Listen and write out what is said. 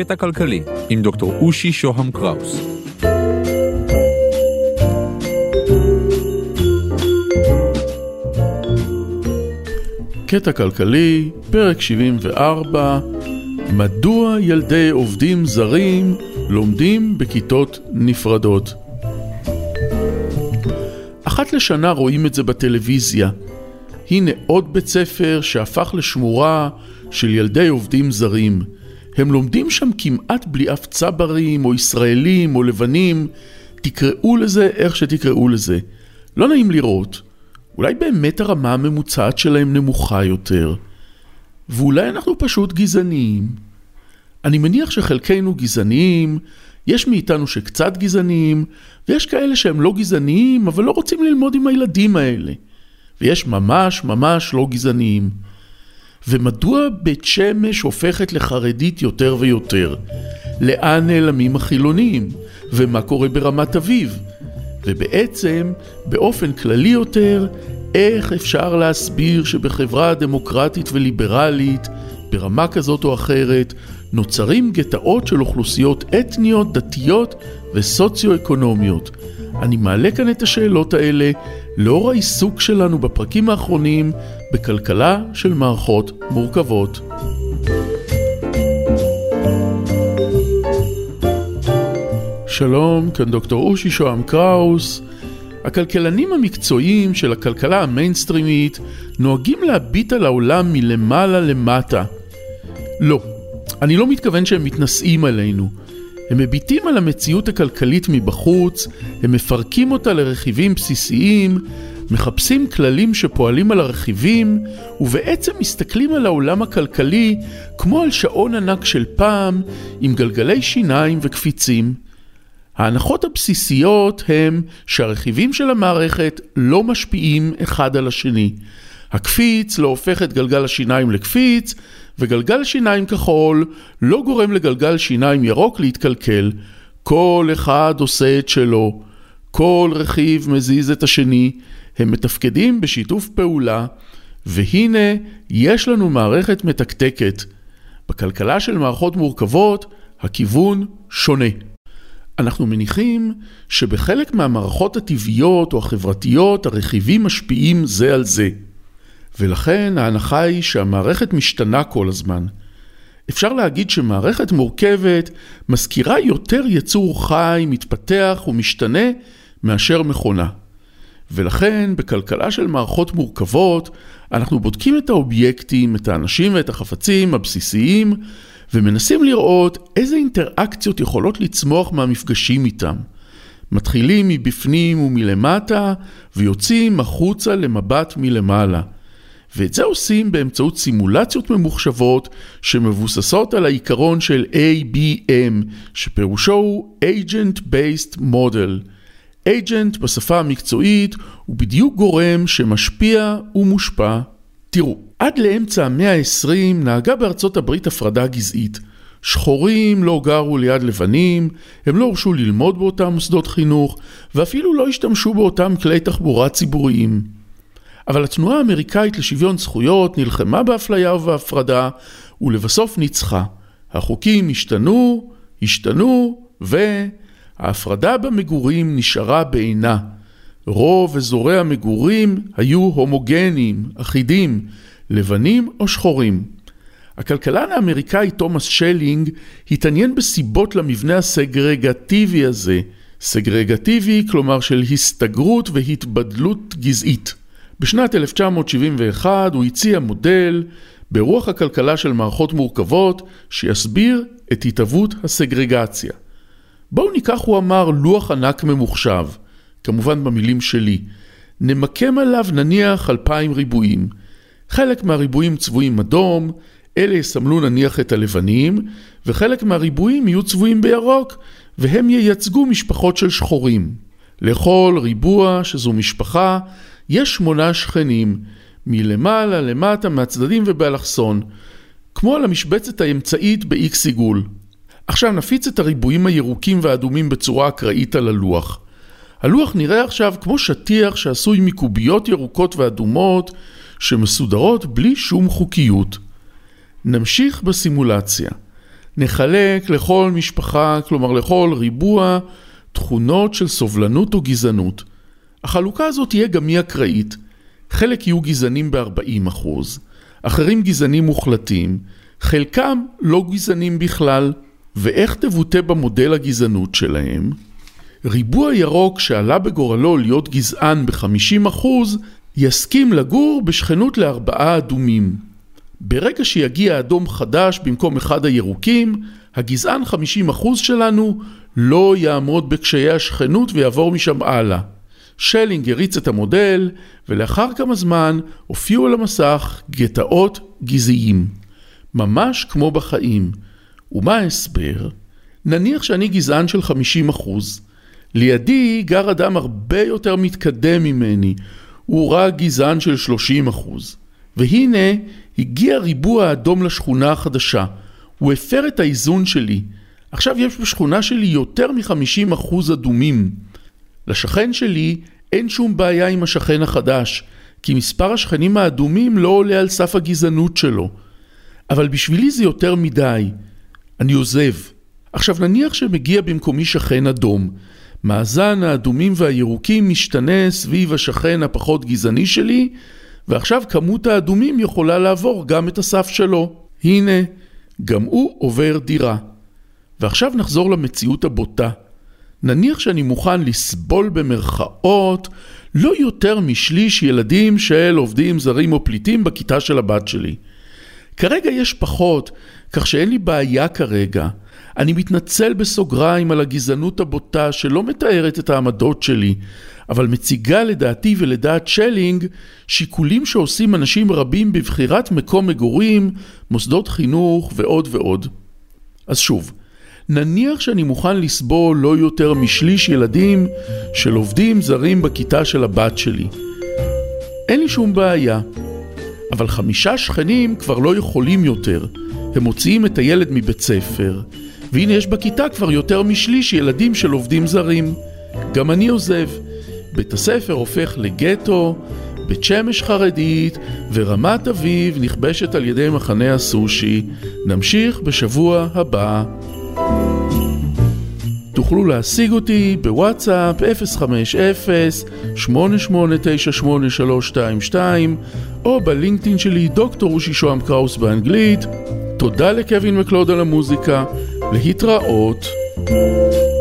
קטע כלכלי עם דוקטור אושי שוהם קראוס. קטע כלכלי, פרק 74, מדוע ילדי עובדים זרים לומדים בכיתות נפרדות? אחת לשנה רואים את זה בטלוויזיה. הנה עוד בית ספר שהפך לשמורה של ילדי עובדים זרים. הם לומדים שם כמעט בלי אף צברים או ישראלים או לבנים, תקראו לזה איך שתקראו לזה. לא נעים לראות. אולי באמת הרמה הממוצעת שלהם נמוכה יותר. ואולי אנחנו פשוט גזעניים. אני מניח שחלקנו גזעניים, יש מאיתנו שקצת גזעניים, ויש כאלה שהם לא גזעניים, אבל לא רוצים ללמוד עם הילדים האלה. ויש ממש ממש לא גזעניים. ומדוע בית שמש הופכת לחרדית יותר ויותר? לאן נעלמים החילונים? ומה קורה ברמת אביב? ובעצם, באופן כללי יותר, איך אפשר להסביר שבחברה דמוקרטית וליברלית, ברמה כזאת או אחרת, נוצרים גטאות של אוכלוסיות אתניות, דתיות וסוציו-אקונומיות? אני מעלה כאן את השאלות האלה לאור העיסוק שלנו בפרקים האחרונים בכלכלה של מערכות מורכבות. שלום, כאן דוקטור אושי שוהם קראוס. הכלכלנים המקצועיים של הכלכלה המיינסטרימית נוהגים להביט על העולם מלמעלה למטה. לא, אני לא מתכוון שהם מתנשאים עלינו. הם מביטים על המציאות הכלכלית מבחוץ, הם מפרקים אותה לרכיבים בסיסיים, מחפשים כללים שפועלים על הרכיבים, ובעצם מסתכלים על העולם הכלכלי כמו על שעון ענק של פעם, עם גלגלי שיניים וקפיצים. ההנחות הבסיסיות הם שהרכיבים של המערכת לא משפיעים אחד על השני. הקפיץ לא הופך את גלגל השיניים לקפיץ, וגלגל שיניים כחול לא גורם לגלגל שיניים ירוק להתקלקל. כל אחד עושה את שלו. כל רכיב מזיז את השני. הם מתפקדים בשיתוף פעולה, והנה יש לנו מערכת מתקתקת. בכלכלה של מערכות מורכבות, הכיוון שונה. אנחנו מניחים שבחלק מהמערכות הטבעיות או החברתיות הרכיבים משפיעים זה על זה. ולכן ההנחה היא שהמערכת משתנה כל הזמן. אפשר להגיד שמערכת מורכבת מזכירה יותר יצור חי, מתפתח ומשתנה מאשר מכונה. ולכן בכלכלה של מערכות מורכבות אנחנו בודקים את האובייקטים, את האנשים ואת החפצים הבסיסיים ומנסים לראות איזה אינטראקציות יכולות לצמוח מהמפגשים איתם. מתחילים מבפנים ומלמטה ויוצאים החוצה למבט מלמעלה. ואת זה עושים באמצעות סימולציות ממוחשבות שמבוססות על העיקרון של ABM, שפירושו הוא Agent Based Model. Agent בשפה המקצועית הוא בדיוק גורם שמשפיע ומושפע. תראו, עד לאמצע המאה ה-20 נהגה בארצות הברית הפרדה גזעית. שחורים לא גרו ליד לבנים, הם לא הורשו ללמוד באותם מוסדות חינוך, ואפילו לא השתמשו באותם כלי תחבורה ציבוריים. אבל התנועה האמריקאית לשוויון זכויות נלחמה באפליה ובהפרדה, ולבסוף ניצחה. החוקים השתנו, השתנו, וההפרדה במגורים נשארה בעינה. רוב אזורי המגורים היו הומוגניים, אחידים, לבנים או שחורים. הכלכלן האמריקאי תומאס שלינג התעניין בסיבות למבנה הסגרגטיבי הזה, סגרגטיבי כלומר של הסתגרות והתבדלות גזעית. בשנת 1971 הוא הציע מודל ברוח הכלכלה של מערכות מורכבות שיסביר את התהוות הסגרגציה. בואו ניקח, הוא אמר, לוח ענק ממוחשב, כמובן במילים שלי. נמקם עליו נניח אלפיים ריבועים. חלק מהריבועים צבועים אדום, אלה יסמלו נניח את הלבנים, וחלק מהריבועים יהיו צבועים בירוק, והם ייצגו משפחות של שחורים. לכל ריבוע, שזו משפחה, יש שמונה שכנים, מלמעלה, למטה, מהצדדים ובאלכסון, כמו על המשבצת האמצעית ב-X עיגול. עכשיו נפיץ את הריבועים הירוקים והאדומים בצורה אקראית על הלוח. הלוח נראה עכשיו כמו שטיח שעשוי מקוביות ירוקות ואדומות שמסודרות בלי שום חוקיות. נמשיך בסימולציה. נחלק לכל משפחה, כלומר לכל ריבוע, תכונות של סובלנות או גזענות. החלוקה הזאת תהיה גם היא אקראית. חלק יהיו גזענים ב-40%, אחרים גזענים מוחלטים, חלקם לא גזענים בכלל. ואיך תבוטא במודל הגזענות שלהם? ריבוע ירוק שעלה בגורלו להיות גזען ב-50% יסכים לגור בשכנות לארבעה אדומים. ברגע שיגיע אדום חדש במקום אחד הירוקים, הגזען 50% שלנו לא יעמוד בקשיי השכנות ויעבור משם הלאה. שלינג הריץ את המודל, ולאחר כמה זמן הופיעו על המסך גטאות גזעיים. ממש כמו בחיים. ומה ההסבר? נניח שאני גזען של 50%. לידי גר אדם הרבה יותר מתקדם ממני, הוא רק גזען של 30%. והנה, הגיע ריבוע אדום לשכונה החדשה. הוא הפר את האיזון שלי. עכשיו יש בשכונה שלי יותר מ-50% אדומים. לשכן שלי אין שום בעיה עם השכן החדש, כי מספר השכנים האדומים לא עולה על סף הגזענות שלו. אבל בשבילי זה יותר מדי. אני עוזב. עכשיו נניח שמגיע במקומי שכן אדום. מאזן האדומים והירוקים משתנה סביב השכן הפחות גזעני שלי, ועכשיו כמות האדומים יכולה לעבור גם את הסף שלו. הנה, גם הוא עובר דירה. ועכשיו נחזור למציאות הבוטה. נניח שאני מוכן לסבול במרכאות לא יותר משליש ילדים של עובדים זרים או פליטים בכיתה של הבת שלי. כרגע יש פחות, כך שאין לי בעיה כרגע. אני מתנצל בסוגריים על הגזענות הבוטה שלא מתארת את העמדות שלי, אבל מציגה לדעתי ולדעת שלינג שיקולים שעושים אנשים רבים בבחירת מקום מגורים, מוסדות חינוך ועוד ועוד. אז שוב, נניח שאני מוכן לסבול לא יותר משליש ילדים של עובדים זרים בכיתה של הבת שלי. אין לי שום בעיה. אבל חמישה שכנים כבר לא יכולים יותר. הם מוציאים את הילד מבית ספר, והנה יש בכיתה כבר יותר משליש ילדים של עובדים זרים. גם אני עוזב. בית הספר הופך לגטו, בית שמש חרדית, ורמת אביב נכבשת על ידי מחנה הסושי. נמשיך בשבוע הבא. תוכלו להשיג אותי בוואטסאפ 050-8898322 או בלינקדאין שלי דוקטור רושי שוהם קראוס באנגלית. תודה לקווין מקלוד על המוזיקה, להתראות. thank you